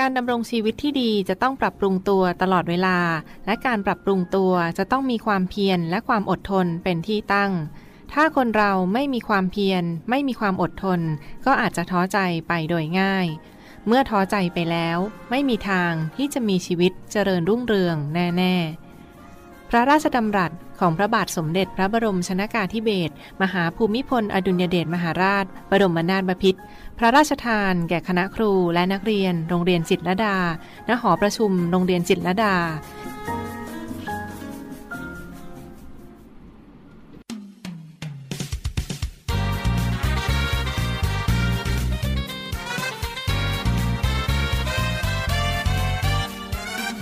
การดำรงชีวิตที่ดีจะต้องปรับปรุงตัวตลอดเวลา และการปรับปรุงตัวจะต้องมีความเพียรและความอดทนเป็นที่ตั้ง ถ้าคนเราไม่มีความเพียร ไม่มีความอดทน ก็อาจจะท้อใจไปโดยง่าย เมื่อท้อใจไปแล้ว ไม่มีทางที่จะมีชีวิตเจริญรุ่งเรืองแน่ ๆ พระราชดำรัส ของพระบาทสมเด็จพระบรมชนากาธิเบศรมหาภูมิพล อดุลยเดชมหาราช บรมนาถบพิตรพระราชทานแก่คณะครูและนักเรียน โรงเรียนจิตรดา ณ หอประชุม โรงเรียนจิตรดา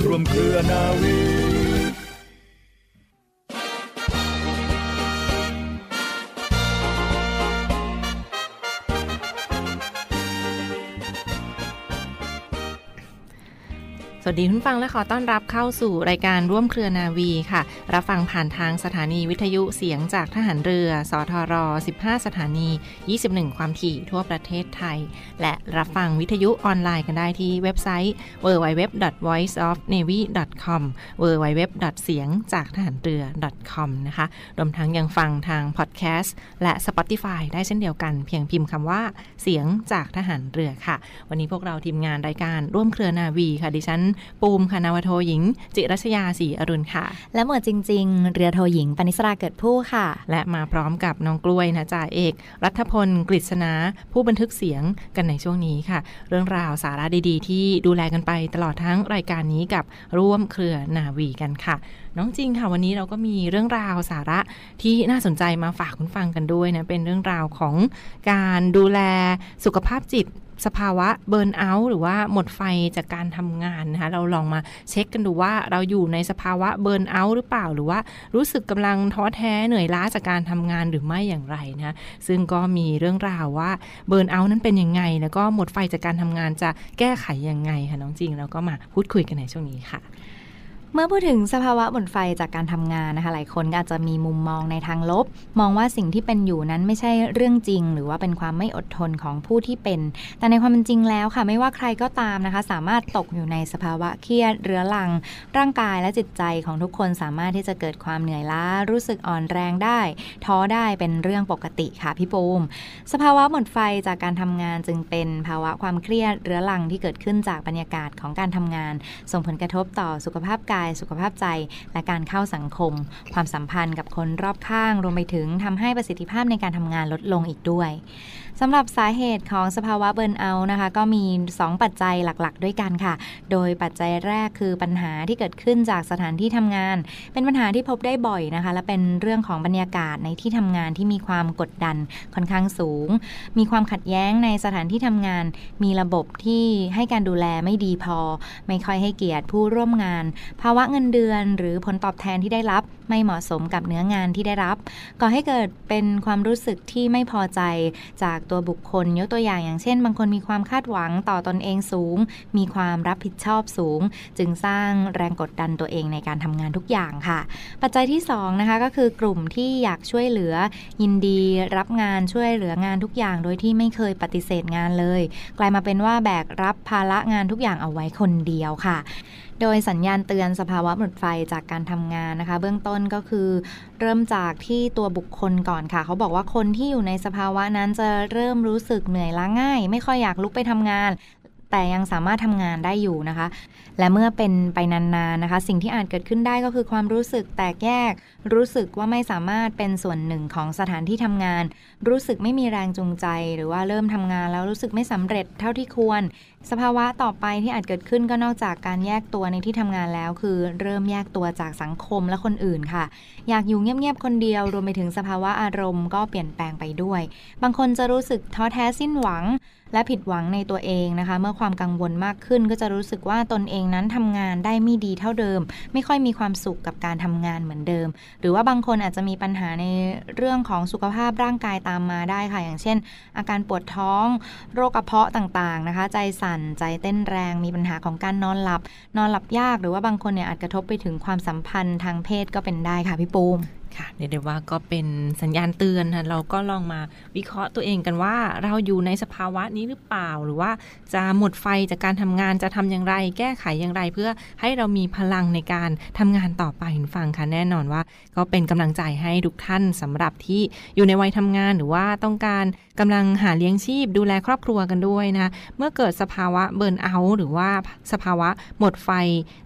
รวมเครือนาวี วัสดีคุณฟังและขอต้อนรับเข้าสู่รายการร่วมเครือนาวีค่ะ รับฟังผ่านทางสถานีวิทยุเสียงจากทหารเรือ สทร 15 สถานี 21 ความถี่ทั่วประเทศไทย และรับฟังวิทยุออนไลน์กันได้ที่เว็บไซต์ www.voiceofnavy.com www. เสียงจากทหารเรือ .com นะคะ รวมทั้งยังฟังทางพอดแคสต์และ Spotify ได้เช่นเดียวกัน เพียงพิมพ์คำว่าเสียงจากทหารเรือค่ะ วันนี้พวกเราทีมงานรายการร่วมเครือนาวีค่ะดิฉันปูมคณาวโทหญิง จิรัชยาศรีอรุณค่ะ และหมวดจริง ๆ เรือโทหญิงปณิสราเกิดผู้ค่ะ และมาพร้อมกับน้องกล้วยนะจ่าเอก รัฐพลกฤษณาผู้บันทึกเสียงกันในช่วงนี้ค่ะ เรื่องราวสาระดีๆ ที่ดูแลกันไปตลอดทั้งรายการนี้กับร่วมเครือนาวีกันค่ะ น้องจริงค่ะวันนี้เราก็มีเรื่องราวสาระที่น่าสนใจมาฝากคุณฟังกันด้วยนะเป็นเรื่องราวของการดูแลสุขภาพจิต สภาวะเบิร์นเอาท์หรือว่าหมดไฟจากการทำงานนะคะเราลองมาเช็คกันดูว่าเราอยู่ในสภาวะเบิร์นเอาท์หรือเปล่า หรือว่ารู้สึกกำลังท้อแท้เหนื่อยล้าจากการทำงานหรือไม่อย่างไรนะซึ่งก็มีเรื่องราวว่าเบิร์นเอาท์นั้นเป็นยังไง แล้วก็หมดไฟจากการทำงานจะแก้ไขยังไงค่ะน้องจริง แล้วก็มาพูดคุยกันในช่วงนี้ค่ะ เมื่อพูดถึงสภาวะหมดไฟจากการทำงานนะคะ หลายคนก็อาจจะมีมุมมองในทางลบ มองว่าสิ่งที่เป็นอยู่นั้นไม่ใช่เรื่องจริง หรือว่าเป็นความไม่อดทนของผู้ที่เป็น แต่ในความเป็นจริงแล้วค่ะ ไม่ว่าใครก็ตามนะคะ สามารถตกอยู่ในสภาวะเครียดเรื้อรัง ร่างกายและจิตใจของทุกคนสามารถที่จะเกิดความเหนื่อยล้า รู้สึกอ่อนแรงได้ ท้อได้เป็นเรื่องปกติค่ะพี่ปูม สภาวะหมดไฟจากการทำงานจึงเป็นภาวะความเครียดเรื้อรังที่เกิดขึ้นจากบรรยากาศของการทำงาน ส่งผลกระทบต่อสุขภาพกายสุขภาพใจ และการเข้าสังคม ความสัมพันธ์กับคนรอบข้าง รวมไปถึงทำให้ประสิทธิภาพในการทำงานลดลงอีกด้วย สำหรับสาเหตุของสภาวะเบิร์นเอาท์นะคะก็มี 2 ปัจจัยหลักๆ ด้วยกันค่ะ โดยปัจจัยแรกคือปัญหาที่เกิดขึ้นจากสถานที่ทำงาน เป็นปัญหาที่พบได้บ่อยนะคะ และเป็นเรื่องของบรรยากาศในที่ทำงานที่มีความกดดันค่อนข้างสูง มีความขัดแย้งในสถานที่ทำงาน มีระบบที่ให้การดูแลไม่ดีพอ ไม่ค่อยให้เกียรติผู้ร่วมงาน ภาวะเงินเดือน หรือผลตอบแทนที่ได้รับ ไม่เหมาะสมกับเนื้องานที่ได้รับก่อให้เกิดเป็นความรู้สึกที่ไม่พอใจจากตัวบุคคล ยกตัวอย่างอย่างเช่น บางคนมีความคาดหวังต่อตอนเองสูง มีความรับผิดชอบสูง จึงสร้างแรงกดดันตัวเองในการทำงานทุกอย่างค่ะ ปัจจัยที่2นะคะก็คือกลุ่มที่อยากช่วยเหลือ ยินดีรับงานช่วยเหลืองานทุกอย่าง โดยที่ไม่เคยปฏิเสธงานเลย กลายมาเป็นว่าแบกรับภาระงานทุกอย่างเอาไว้คนเดียวค่ะ โดยสัญญาณเตือนสภาวะหมดไฟจากการทำงานนะคะ เบื้องต้นก็คือเริ่มจากที่ตัวบุคคลก่อนค่ะ เขาบอกว่าคนที่อยู่ในสภาวะนั้นจะเริ่มรู้สึกเหนื่อยล้าง่าย ไม่ค่อยอยากลุกไปทำงาน แต่ยังสามารถทำงานได้อยู่นะคะ และเมื่อเป็นไปนานๆนะคะ สิ่งที่อาจเกิดขึ้นได้ก็คือความรู้สึกแตกแยก รู้สึกว่าไม่สามารถเป็นส่วนหนึ่งของสถานที่ทำงาน รู้สึกไม่มีแรงจูงใจ หรือว่าเริ่มทำงานแล้วรู้สึกไม่สำเร็จเท่าที่ควร สภาวะต่อไปที่อาจเกิดขึ้นก็นอกจากการแยกตัวในที่ทำงานแล้ว คือเริ่มแยกตัวจากสังคมและคนอื่นค่ะ อยากอยู่เงียบๆคนเดียวรวมไปถึงสภาวะอารมณ์ก็เปลี่ยนแปลงไปด้วย บางคนจะรู้สึกท้อแท้สิ้นหวังและผิดหวังในตัวเองนะคะ เมื่อความกังวลมากขึ้นก็จะรู้สึกว่าตนเองนั้นทำงานได้ไม่ดีเท่าเดิม ไม่ค่อยมีความสุขกับการทำงานเหมือนเดิม หรือว่าบางคนอาจจะมีปัญหาในเรื่องของสุขภาพร่างกายตามมาได้ค่ะ อย่างเช่น อาการปวดท้องโรคกระเพาะต่างๆนะคะ ใจสั่นใจเต้นแรงมีปัญหาของการนอนหลับ นอนหลับยาก หรือว่าบางคนเนี่ยอาจกระทบไปถึงความสัมพันธ์ทางเพศก็เป็นได้ค่ะพี่ปูม ค่ะเรียกได้ว่าก็เป็นสัญญาณเตือนนะเราก็ลองมาวิเคราะห์ตัวเองกันว่า เราอยู่ในสภาวะนี้หรือเปล่า หรือว่าจะหมดไฟจากการทำงานจะทำอย่างไร แก้ไขอย่างไร เพื่อให้เรามีพลังในการทำงานต่อไปฟังค่ะแน่นอนว่า ก็เป็นกำลังใจให้ทุกท่านสำหรับที่อยู่ในวัยทำงานหรือว่าต้องการกำลังหาเลี้ยงชีพ ดูแลครอบครัวกันด้วยนะเมื่อเกิดสภาวะเบิร์นเอาท์หรือว่าสภาวะหมดไฟ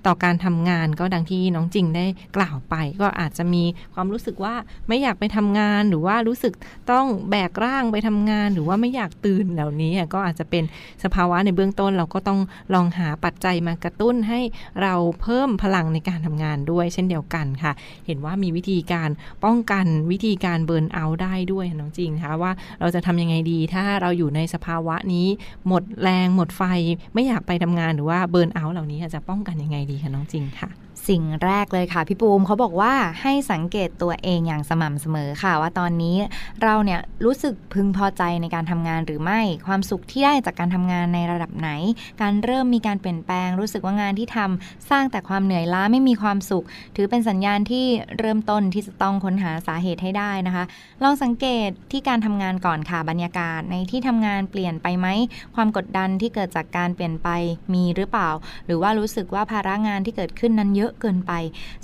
ต่อการทำงาน ก็ดังที่น้องจริงได้กล่าวไป ก็อาจจะมีความรู้สึกว่าไม่อยากไปทำงานหรือว่ารู้สึกต้องแบกร่างไปทำงาน หรือว่าไม่อยากตื่นเหล่านี้ก็อาจจะเป็นสภาวะในเบื้องต้นเราก็ต้องลองหาปัจจัยมากระตุ้นให้เราเพิ่มพลังในการทำงานด้วยเช่นเดียวกันค่ะ เห็นว่ามีวิธีการป้องกันวิธีการเบิร์นเอาได้ด้วยน้องจริงคะว่าเราจะทำยังไงดี ถ้าเราอยู่ในสภาวะนี้ หมดแรงหมดไฟไม่อยากไปทำงานหรือว่าเบิร์นเอาเหล่านี้จะป้องกันยังไงดีคะน้องจริงค่ะ สิ่งแรกเลยค่ะ พี่ปูมเขาบอกว่าให้สังเกตตัวเองอย่างสม่ำเสมอค่ะ ว่าตอนนี้เราเนี่ยรู้สึกพึงพอใจในการทำงานหรือไม่ ความสุขที่ได้จากการทำงานในระดับไหน การเริ่มมีการเปลี่ยนแปลง รู้สึกว่างานที่ทำสร้างแต่ความเหนื่อยล้าไม่มีความสุข ถือเป็นสัญญาณที่เริ่มต้นที่จะต้องค้นหาสาเหตุให้ได้นะคะ ลองสังเกตที่การทำงานก่อนค่ะบรรยากาศในที่ทำงานเปลี่ยนไปไหมความกดดันที่เกิดจากการเปลี่ยนไปมีหรือเปล่า หรือว่ารู้สึกว่าภาระงานที่เกิดขึ้นนั้นเยอะเกินไป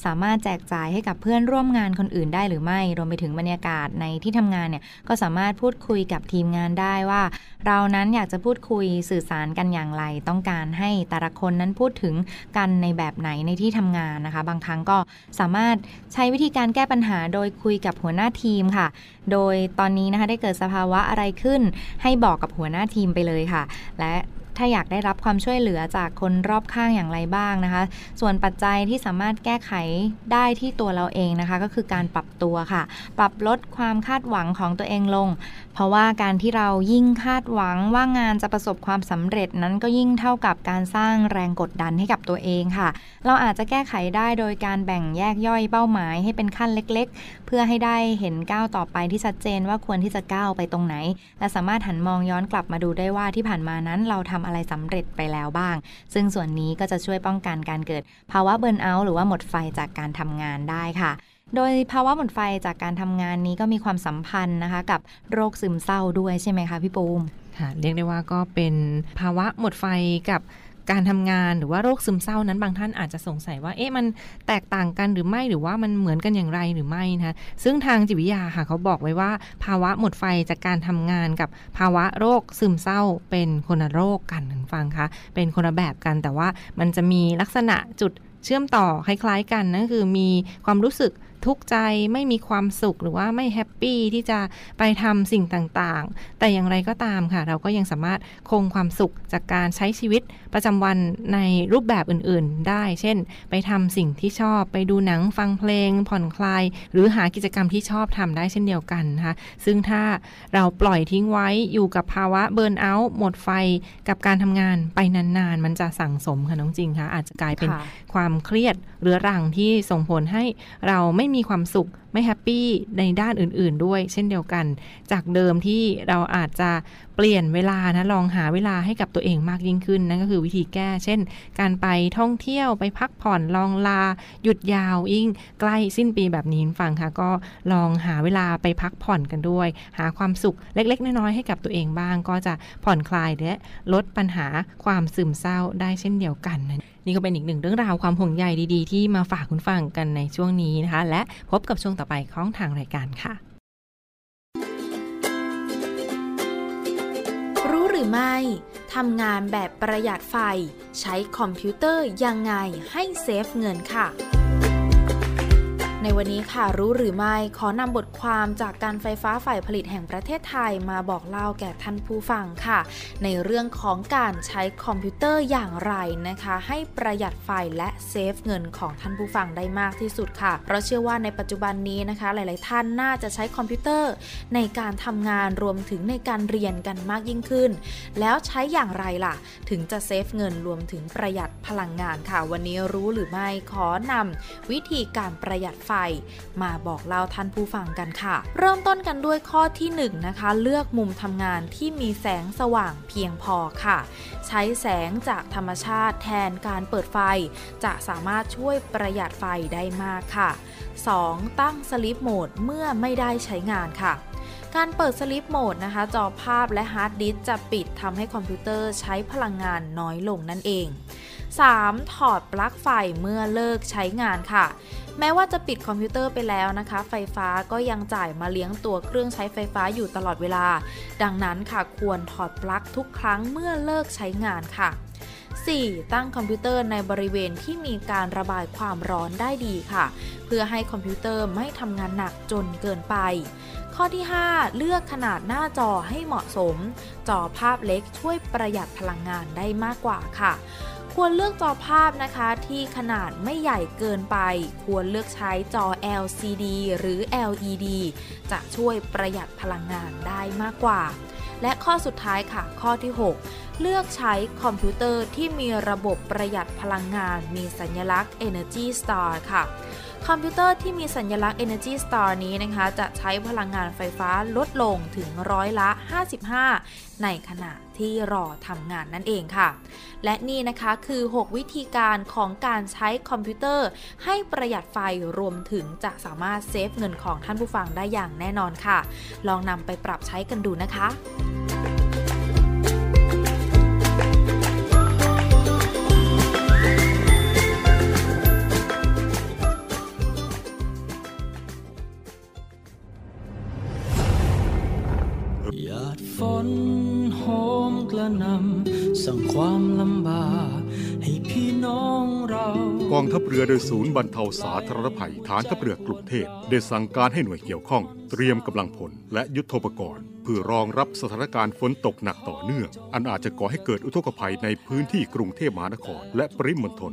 สามารถแจกจ่ายให้กับเพื่อนร่วมงานคนอื่นได้หรือไม่ รวมไปถึงบรรยากาศในที่ทำงานเนี่ยก็สามารถพูดคุยกับทีมงานได้ว่า เรานั้นอยากจะพูดคุยสื่อสารกันอย่างไร ต้องการให้แต่ละคนนั้นพูดถึงกันในแบบไหนในที่ทำงานนะคะ บางครั้งก็สามารถใช้วิธีการแก้ปัญหาโดยคุยกับหัวหน้าทีมค่ะ โดยตอนนี้นะคะได้เกิดสภาวะอะไรขึ้น ให้บอกกับหัวหน้าทีมไปเลยค่ะ และ ถ้าอยากได้รับความช่วยเหลือจากคนรอบข้างอย่างไรบ้างนะคะ ส่วนปัจจัยที่สามารถแก้ไขได้ที่ตัวเราเองนะคะ ก็คือการปรับตัวค่ะ ปรับลดความคาดหวังของตัวเองลง เพราะว่าการที่เรายิ่งคาดหวังว่างานจะประสบความสำเร็จนั้นก็ยิ่งเท่ากับการสร้างแรงกดดันให้กับตัวเองค่ะ เราอาจจะแก้ไขได้โดยการแบ่งแยกย่อยเป้าหมายให้เป็นขั้นเล็ก ๆ เพื่อให้ได้เห็นก้าวต่อไปที่ชัดเจนว่าควรที่จะก้าวไปตรงไหน และสามารถหันมองย้อนกลับมาดูได้ว่าที่ผ่านมานั้นเราทำอะไรสำเร็จไปแล้วบ้าง ซึ่งส่วนนี้ก็จะช่วยป้องกันการเกิด ภาวะเบิร์นเอาท์หรือว่าหมดไฟจากการทำงานได้ค่ะโดยภาวะหมดไฟจากการทำงานนี้ก็มีความสัมพันธ์นะคะ กับโรคซึมเศร้าด้วยใช่ไหมคะพี่ปูมค่ะเรียกได้ว่าก็เป็นภาวะหมดไฟกับ การทำงานหรือว่าโรคซึมเศร้านั้นบางท่านอาจจะสงสัยว่าเอ๊ะมันแตกต่างกันหรือไม่หรือว่ามันเหมือนกันอย่างไรหรือไม่นะคะซึ่งทางจิตวิทยาค่ะเขาบอกไว้ว่า ภาวะหมดไฟจากการทำงานกับภาวะโรคซึมเศร้าเป็นคนละโรคกันท่านผู้ฟังคะเป็นคนละแบบกันแต่ว่ามันจะมีลักษณะจุดเชื่อมต่อคล้ายๆกันนั่นคือมีความรู้สึก ทุกข์ใจไม่มีความสุขหรือว่าไม่ happy ที่จะไปทำสิ่งต่างๆ แต่อย่างไรก็ตามค่ะ เราก็ยังสามารถคงความสุขจากการใช้ชีวิตประจำวันในรูปแบบอื่นๆ ได้ เช่น ไปทำสิ่งที่ชอบไปดูหนังฟังเพลง ผ่อนคลาย หรือหากิจกรรมที่ชอบทำได้เช่นเดียวกันนะคะซึ่งถ้าเราปล่อยทิ้งไว้อยู่กับภาวะเบิร์นเอาท์หมดไฟกับการทำงานไปนานๆ มันจะสั่งสมค่ะน้องจริงคะอาจจะกลายเป็นความเครียดเรื้อรังที่ส่งผลให้เราไม่มีความสุขไม่แฮปปี้ในด้านอื่น ๆ ด้วย เช่นเดียวกัน จากเดิมที่เราอาจจะ เปลี่ยนเวลานะลองหาเวลาให้กับตัวเองมากยิ่งขึ้นนั่นก็คือวิธีแก้ เช่น การไปท่องเที่ยวไปพักผ่อนลองลา หยุดยาวยิ่งใกล้สิ้นปีแบบนี้ฟังค่ะ ก็ลองหาเวลาไปพักผ่อนกันด้วย หาความสุขเล็ก ๆ น้อยๆให้กับตัวเองบ้าง ก็จะผ่อนคลายและลดปัญหาความซึมเศร้าได้เช่นเดียวกันนะนี่ก็เป็นอีกหนึ่งเรื่องราวความห่วงใยดี ๆ ที่มาฝากคุณฟังกันในช่วงนี้นะคะ และพบกับช่วงต่อไปของทางรายการค่ะ รือไม่ ทำงานแบบประหยัดไฟ ใช้คอมพิวเตอร์ยังไงให้ save เงินค่ะ ในวันนี้ค่ะรู้หรือไม่ขอนำบทความจากการไฟฟ้าฝ่ายผลิตแห่งประเทศไทยมาบอกเล่าแก่ท่านผู้ฟังค่ะ ในเรื่องของการใช้คอมพิวเตอร์อย่างไรนะคะ ให้ประหยัดไฟและ save เงินของท่านผู้ฟังได้มากที่สุดค่ะ เพราะเชื่อว่าในปัจจุบันนี้นะคะ หลาย ๆ ท่านน่าจะใช้คอมพิวเตอร์ ในการทำงานรวมถึงในการเรียนกันมากยิ่งขึ้น แล้วใช้อย่างไรล่ะ ถึงจะเซฟเงินรวมถึงประหยัดพลังงานค่ะ วันนี้รู้หรือไม่ขอนำวิธีการประหยัดไฟ มาบอกเล่าท่านผู้ฟังกันค่ะ เริ่มต้นกันด้วยข้อที่1นนะคะ เลือกมุมทำงานที่มีแสงสว่างเพียงพอค่ะ ใช้แสงจากธรรมชาติแทนการเปิดไฟ จะสามารถช่วยประหยัดไฟได้มากค่ะ 2. ตั้ง sleep mode เมื่อไม่ได้ใช้งานค่ะการเปิด sleep mode นะคะ จอภาพและฮาร์ดดิสก์จะปิดทำให้คอมพิวเตอร์ใช้พลังงานน้อยลงนั่นเอง 3. ถอดปลั๊กไฟเมื่อเลิกใช้งานค่ะ แม้ว่าจะปิดคอมพิวเตอร์ไปแล้วนะคะ ไฟฟ้าก็ยังจ่ายมาเลี้ยงตัวเครื่องใช้ไฟฟ้าอยู่ตลอดเวลา ดังนั้นค่ะควรถอดปลั๊กทุกครั้งเมื่อเลิกใช้งานค่ะ 4. ตั้งคอมพิวเตอร์ในบริเวณที่มีการระบายความร้อนได้ดีค่ะ เพื่อให้คอมพิวเตอร์ไม่ทำงานหนักจนเกินไป ข้อที่ 5 เลือกขนาดหน้าจอให้เหมาะสม จอภาพเล็กช่วยประหยัดพลังงานได้มากกว่าค่ะ ควรเลือกจอภาพนะคะที่ขนาดไม่ใหญ่เกินไป ควรเลือกใช้จอ LCD หรือ LED จะช่วยประหยัดพลังงานได้มากกว่า และข้อสุดท้ายค่ะ ข้อที่ 6 เลือกใช้คอมพิวเตอร์ที่มีระบบประหยัดพลังงาน มีสัญลักษณ์ Energy Star ค่ะคอมพิวเตอร์ที่มีสัญลักษณ์ Energy Star นี้นะคะ จะใช้พลังงานไฟฟ้าลดลงถึงร้อยละ 55 ในขณะ ที่รอทำงานนั่นเองค่ะ และนี่นะคะคือ 6 วิธีการของการใช้คอมพิวเตอร์ ให้ประหยัดไฟรวมถึงจะสามารถ save เงินของท่านผู้ฟังได้อย่างแน่นอนค่ะ ลองนำไปปรับใช้กันดูนะคะ รือโดยศูนย์บรรเทาสาธารณภัยฐานทัพเรือกรุงเทพได้สั่งการให้หน่วยเกี่ยวข้อง เตรียมกำลังพลและยุทโธปกรณ์เพื่อรองรับสถานการณ์ฝนตกหนักต่อเนื่อง อันอาจจะก่อให้เกิดอุทกภัยในพื้นที่กรุงเทพมหานครและปริมณฑล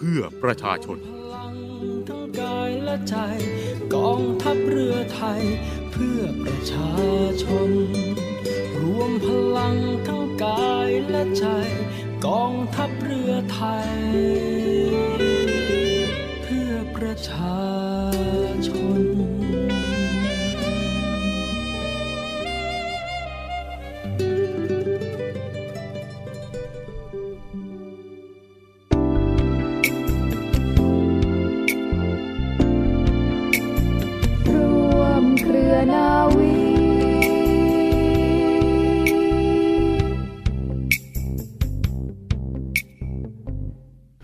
เพื่อประชาชน ทั้งกายและใจ กองทัพเรือไทย เพื่อประชาชน รวมพลังทั้งกายและใจ กองทัพเรือไทย เพื่อประชาชน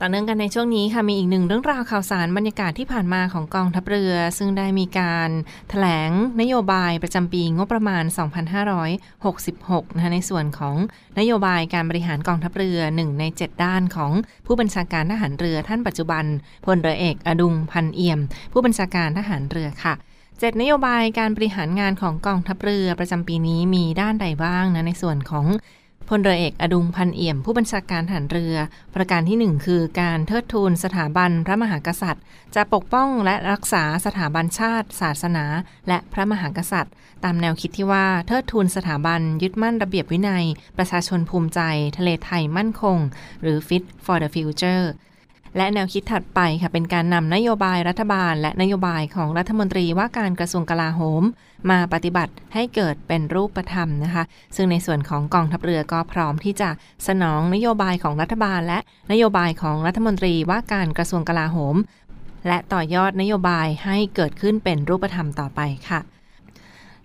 ต่อเนื่องกันในช่วงนี้ค่ะมีอีกหนึ่งเรื่องราวข่าวสารบรรยากาศที่ผ่านมาของกองทัพเรือ ซึ่งได้มีการถแถลงนโยบายประจำปีงบประมาณ 2566นะคะในส่วนของนโยบายการบริหารกองทัพเรือหนึ่งใน 7 ด้านของผู้บัญชาการทหารเรือท่านปัจจุบันพลเรือเอกอดุงพันเอี่ยม ผู้บัญชาการทหารเรือค่ะเจ็ดนโยบายการบริหารงานของกองทัพเรือประจำปีนี้มีด้านใดบ้างนะในส่วนของ พลเรือเอกอดุงพันเอี่ยม ผู้บัญชาการทหารเรือ ประการที่หนึ่งคือการเทิดทูนสถาบันพระมหากษัตริย์ จะปกป้องและรักษาสถาบันชาติ ศาสนา และพระมหากษัตริย์ ตามแนวคิดที่ว่าเทิดทูนสถาบันยึดมั่นระเบียบวินัย ประชาชนภูมิใจ ทะเลไทยมั่นคง หรือ Fit for the Future และแนวคิดถัดไปค่ะเป็นการนำนโยบายรัฐบาล และนโยบายของรัฐมนตรีว่าการกระทรวงกลาโหม มาปฏิบัติให้เกิดเป็นรูปธรรมนะคะ ซึ่งในส่วนของกองทัพเรือก็พร้อมที่จะสนองนโยบายของรัฐบาล และนโยบายของรัฐมนตรีว่าการกระทรวงกลาโหม และต่อยอดนโยบายให้เกิดขึ้นเป็นรูปธรรมต่อไปค่ะ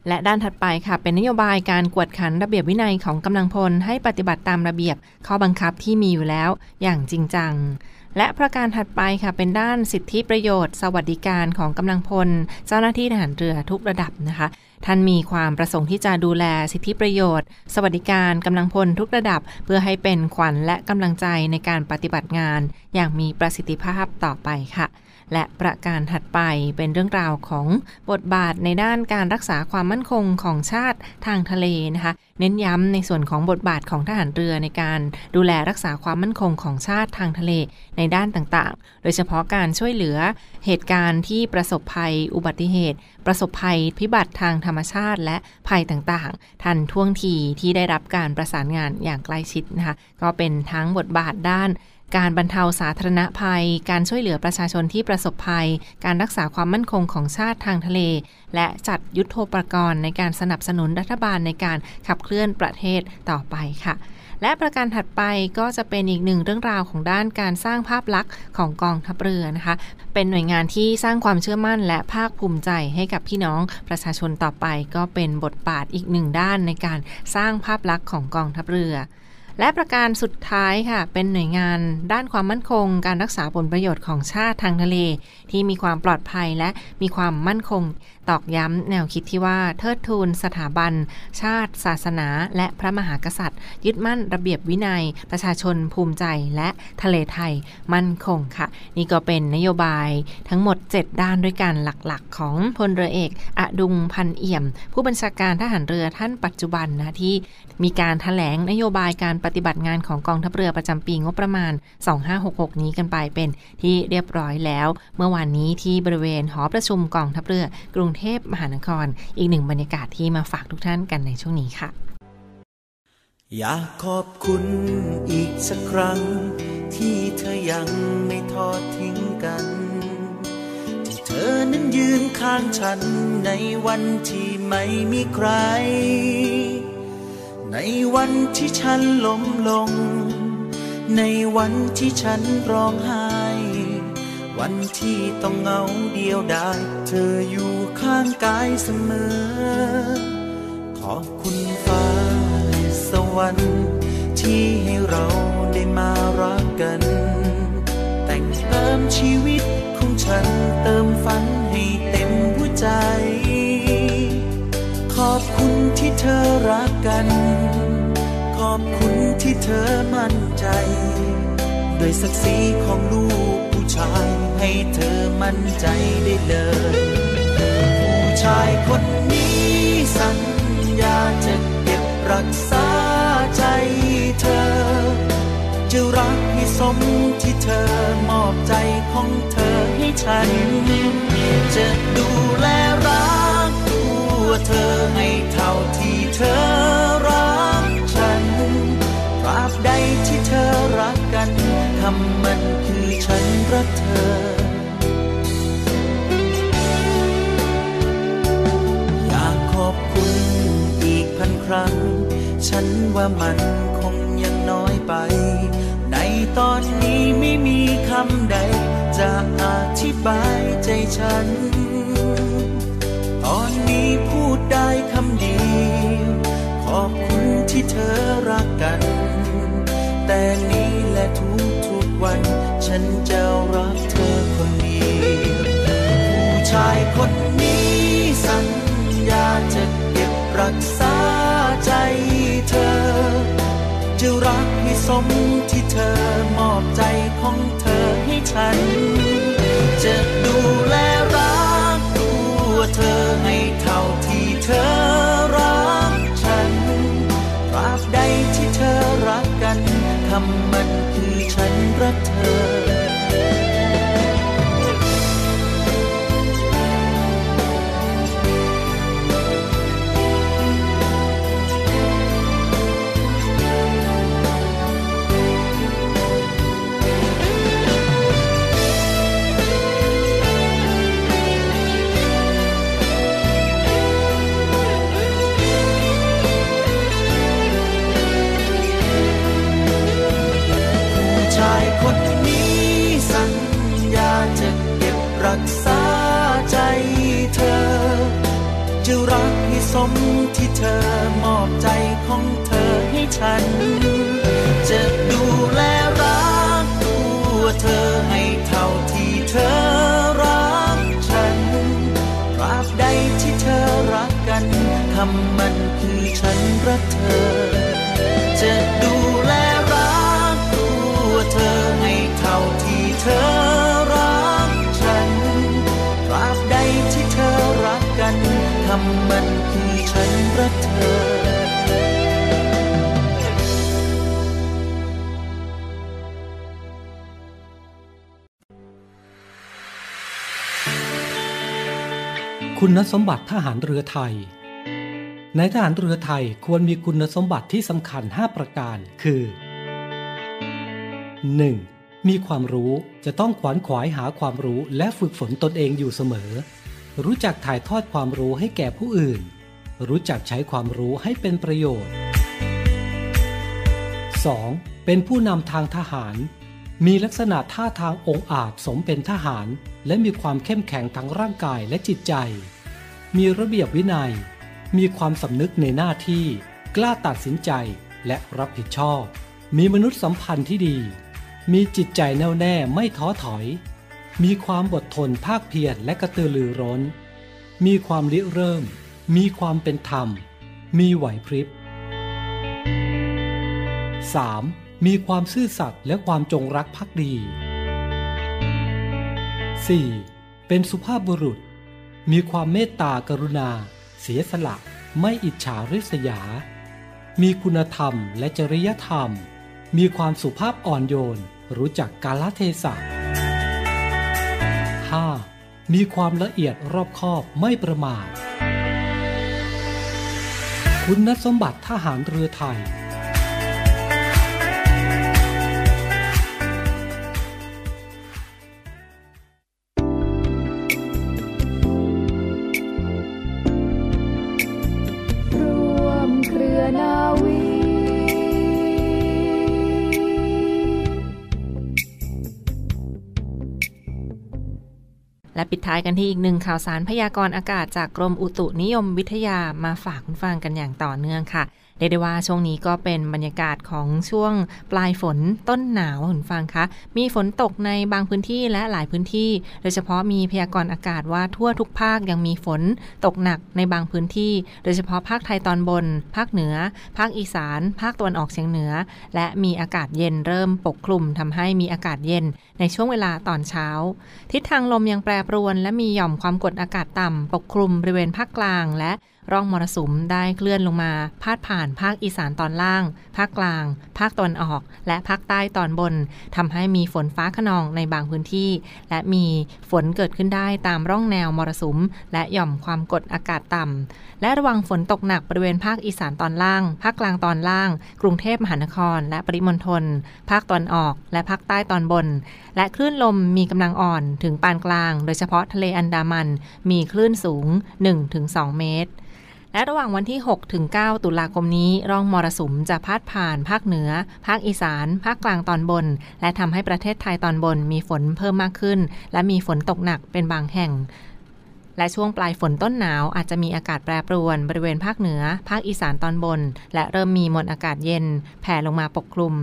และด้านถัดไปค่ะ เป็นนโยบายการกวดขันระเบียบวินัยของกำลังพลให้ปฏิบัติตามระเบียบข้อบังคับที่มีอยู่แล้วอย่างจริงจัง และประการถัดไปค่ะเป็นด้านสิทธิประโยชน์ สวัสดิการของกำลังพล เจ้าหน้าที่ทหารเรือทุกระดับนะคะ ท่านมีความประสงค์ที่จะดูแลสิทธิประโยชน์ สวัสดิการกำลังพลทุกระดับ เพื่อให้เป็นขวัญและกำลังใจในการปฏิบัติงาน อย่างมีประสิทธิภาพต่อไปค่ะ และประการถัดไปเป็นเรื่องราวของบทบาทในด้านการรักษาความมั่นคงของชาติทางทะเลนะคะ เน้นย้ำในส่วนของบทบาทของทหารเรือในการดูแลรักษาความมั่นคงของชาติทางทะเลในด้านต่างๆ โดยเฉพาะการช่วยเหลือเหตุการณ์ที่ประสบภัยอุบัติเหตุ ประสบภัยพิบัติทางธรรมชาติและภัยต่างๆ ทันท่วงทีที่ได้รับการประสานงานอย่างใกล้ชิดนะคะ ก็เป็นทั้งบทบาทด้าน การบรรเทาสาธารณภัย การช่วยเหลือประชาชนที่ประสบภัย การรักษาความมั่นคงของชาติทางทะเล และจัดยุทธโปรกรณ์ในการสนับสนุนรัฐบาลในการขับเคลื่อนประเทศต่อไปค่ะและประการถัดไปก็จะเป็นอีกหนึ่งเรื่องราวของด้านการสร้างภาพลักษณ์ของกองทัพเรือนะคะ เป็นหน่วยงานที่สร้างความเชื่อมั่นและภาคภูมิใจให้กับพี่น้องประชาชนต่อไป ก็เป็นบทบาทอีกหนึ่งด้านในการสร้างภาพลักษณ์ของกองทัพเรือ และประการสุดท้ายค่ะ เป็นหน่วยงานด้านความมั่นคง การรักษาผลประโยชน์ของชาติทางทะเล ที่มีความปลอดภัยและมีความมั่นคง ตอกย้ำแนวคิดที่ว่าเทิดทูนสถาบัน ชาติ ศาสนา และพระมหากษัตริย์ ยึดมั่นระเบียบวินัย ประชาชนภูมิใจและทะเลไทยมั่นคงค่ะ นี่ก็เป็นนโยบายทั้งหมด 7 ด้านด้วยกันหลักๆ ของพลเรือเอกอดุงพันเอี่ยม ผู้บัญชาการทหารเรือท่านปัจจุบันนะที่มีการถแถลงนโยบายการปฏิบัติงานของกองทัพเรือประจำปีงบประมาณ 2566 นี้กันไปเป็นที่เรียบร้อยแล้ว เมื่อวานนี้ที่บริเวณหอประชุมกองทัพเรือกรุงเททพมหานคร อีกหนึ่งบรรยากาศที่มาฝากทุกท่านกันในช่วงนี้ค่ะ อยากขอบคุณอีกสักครั้ง ที่เธอยังไม่ทอดทิ้งกัน ที่เธอนั้นยืนข้างฉันในวันที่ไม่มีใคร ในวันที่ฉันล้มลง ในวันที่ฉันร้องไห้ วันที่ต้องเหงาเดียวดายเธออยู่ข้างกายเสมอ ขอบคุณฟ้าสวรรค์ที่ให้เราได้มารักกัน แต่งเติมชีวิตของฉันเติมฝันให้เต็มหัวใจ ขอบคุณที่เธอรักกัน ขอบคุณที่เธอมั่นใจ ด้วยศักดิ์ศรีของลูกผู้ชายให้เธอมั่นใจได้เลย ผู้ชายคนนี้สัญญาจะเก็บรักษาใจเธอ จะรักให้สมที่เธอมอบใจของเธอให้ฉัน จะดูแลรักตัวเธอให้เท่าที่เธอำมันคือฉันรักเธอ อยากขอบคุณอีกพันครั้ง ฉันว่ามันคงยังน้อยไป ในตอนนี้ไม่มีคำใด จะอธิบายใจฉัน ตอนนี้พูดได้คำเดียว ขอบคุณที่เธอรักกัน แต่นี้ ฉันจะรักเธอคนเดียวผู้ชายคนนี้สัญญาจะเก็บรักษาใจเธอ จะรักให้สมที่เธอมอบใจของเธอให้ฉัน ฉัน จะดูแลรักตัวเธอให้เท่าที่เธอรักฉันตราบใดที่เธอรักกันคำมันคือฉันรักเธอ จะดูแลรักตัวเธอให้เท่าที่เธอรักฉันตราบใดที่เธอรักกันคำมันคือฉันรักเธอ คุณสมบัติทหารเรือไทย ในทหารเรือไทยควรมีคุณสมบัติที่สำคัญ 5 ประการ คือ 1. มีความรู้จะต้องขวนขวายหาความรู้และฝึกฝนตนเองอยู่เสมอ รู้จักถ่ายทอดความรู้ให้แก่ผู้อื่น รู้จักใช้ความรู้ให้เป็นประโยชน์ 2. เป็นผู้นำทางทหาร มีลักษณะท่าทางองอาจสมเป็นทหาร และมีความเข้มแข็งทั้งร่างกายและจิตใจ มีระเบียบวินัย มีความสำนึกในหน้าที่ กล้าตัดสินใจและรับผิดชอบ มีมนุษยสัมพันธ์ที่ดี มีจิตใจแน่วแน่ไม่ท้อถอย มีความอดทนภาคเพียรและกระตือรือร้น มีความริเริ่ม มีความเป็นธรรม มีไหวพริบ 3. มีความซื่อสัตย์และความจงรักภักดี 4. เป็นสุภาพบุรุษ มีความเมตตากรุณา เสียสละ ไม่อิจฉาริษยา มีคุณธรรมและจริยธรรม มีความสุภาพอ่อนโยน รู้จักกาลเทศะ 5. มีความละเอียดรอบคอบไม่ประมาท คุณสมบัติทหารเรือไทย ปิดท้ายกันที่อีกหนึ่งข่าวสารพยากรณ์อากาศจากกรมอุตุนิยมวิทยามาฝากคุณฟังกันอย่างต่อเนื่องค่ะ เรียกได้ว่าช่วงนี้ก็เป็นบรรยากาศของช่วงปลายฝนต้นหนาวคุณฟังคะ มีฝนตกในบางพื้นที่และหลายพื้นที่ โดยเฉพาะมีพยากรณ์อากาศว่าทั่วทุกภาคยังมีฝนตกหนักในบางพื้นที่ โดยเฉพาะภาคไทยตอนบน ภาคเหนือ ภาคอีสาน ภาคตะวันออกเฉียงเหนือ และมีอากาศเย็นเริ่มปกคลุมทำให้มีอากาศเย็น ในช่วงเวลาตอนเช้า ทิศทางลมยังแปรปรวน และมีหย่อมความกดอากาศต่ำปกคลุมบริเวณภาคกลางและ ร่องมรสุมได้เคลื่อนลงมา พาดผ่านภาคอีสานตอนล่าง ภาคกลาง ภาคตะวันออก และภาคใต้ตอนบนทำให้มีฝนฟ้าขนองในบางพื้นที่ และมีฝนเกิดขึ้นได้ตามร่องแนวมรสุม และหย่อมความกดอากาศต่ำและระวังฝนตกหนักบริเวณภาคอีสานตอนล่าง ภาคกลางตอนล่าง กรุงเทพมหานคร และปริมณฑลภาคตอนออก และภาคใต้ตอนบน และคลื่นลมมีกำลังอ่อนถึงปานกลาง โดยเฉพาะทะเลอันดามัน มีคลื่นสูง 1-2 เมตร และระหว่างวันที่ 6 ถึง 9 ตุลาคมนี้ร่องมรสุมจะพาดผ่านภาคเหนือ ภาคอีสาน ภาคกลางตอนบน และทำให้ประเทศไทยตอนบนมีฝนเพิ่มมากขึ้น และมีฝนตกหนักเป็นบางแห่งและช่วงปลายฝนต้นหนาวอาจจะมีอากาศแปรปรวน บริเวณภาคเหนือ ภาคอีสานตอนบน และเริ่มมีมวลอากาศเย็น แผ่ลงมาปกคลุม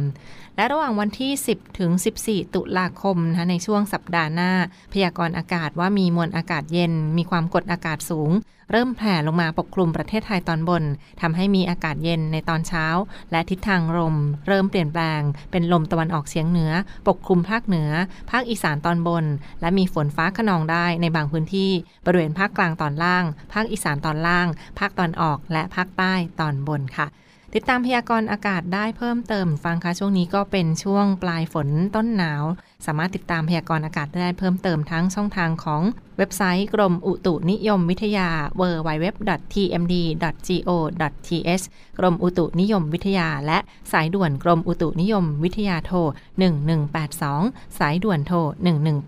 และระหว่างวันที่ 10 ถึง 14 ตุลาคมนะในช่วงสัปดาห์หน้า พยากรณ์อากาศว่ามีมวลอากาศเย็น มีความกดอากาศสูง เริ่มแผ่ลงมาปกคลุมประเทศไทยตอนบนทำให้มีอากาศเย็นในตอนเช้า และทิศทางลมเริ่มเปลี่ยนแปลง เป็นลมตะวันออกเฉียงเหนือ ปกคลุมภาคเหนือ ภาคอีสานตอนบน และมีฝนฟ้าขนองได้ในบางพื้นที่ บริเวณภาคกลางตอนล่าง ภาคอีสานตอนล่าง ภาคตอนออกและภาคใต้ตอนบนค่ะ ติดตามพยากรณ์อากาศได้เพิ่มเติมฟังคะช่วงนี้ก็เป็นช่วงปลายฝนต้นหนาว สามารถติดตามพยากรณ์อากาศได้เพิ่มเติมทั้งช่องทางของเว็บไซต์กรมอุตุนิยมวิทยา www.tmd.go.th กรมอุตุนิยมวิทยา และสายด่วนกรมอุตุนิยมวิทยาโทร 1182 สายด่วนโทร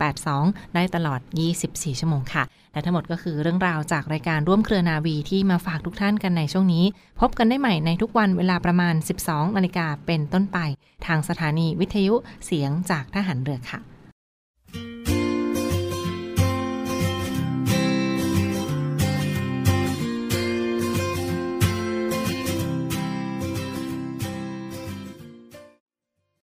1182 ได้ตลอด 24 ชั่วโมงค่ะ และทั้งหมดก็คือเรื่องราวจากรายการร่วมเครือนาวีที่มาฝากทุกท่านกันในช่วงนี้ พบกันได้ใหม่ในทุกวันเวลาประมาณ 12นาฬิกาเป็นต้นไป ทางสถานีวิทยุเสียงจากทหารเรือค่ะ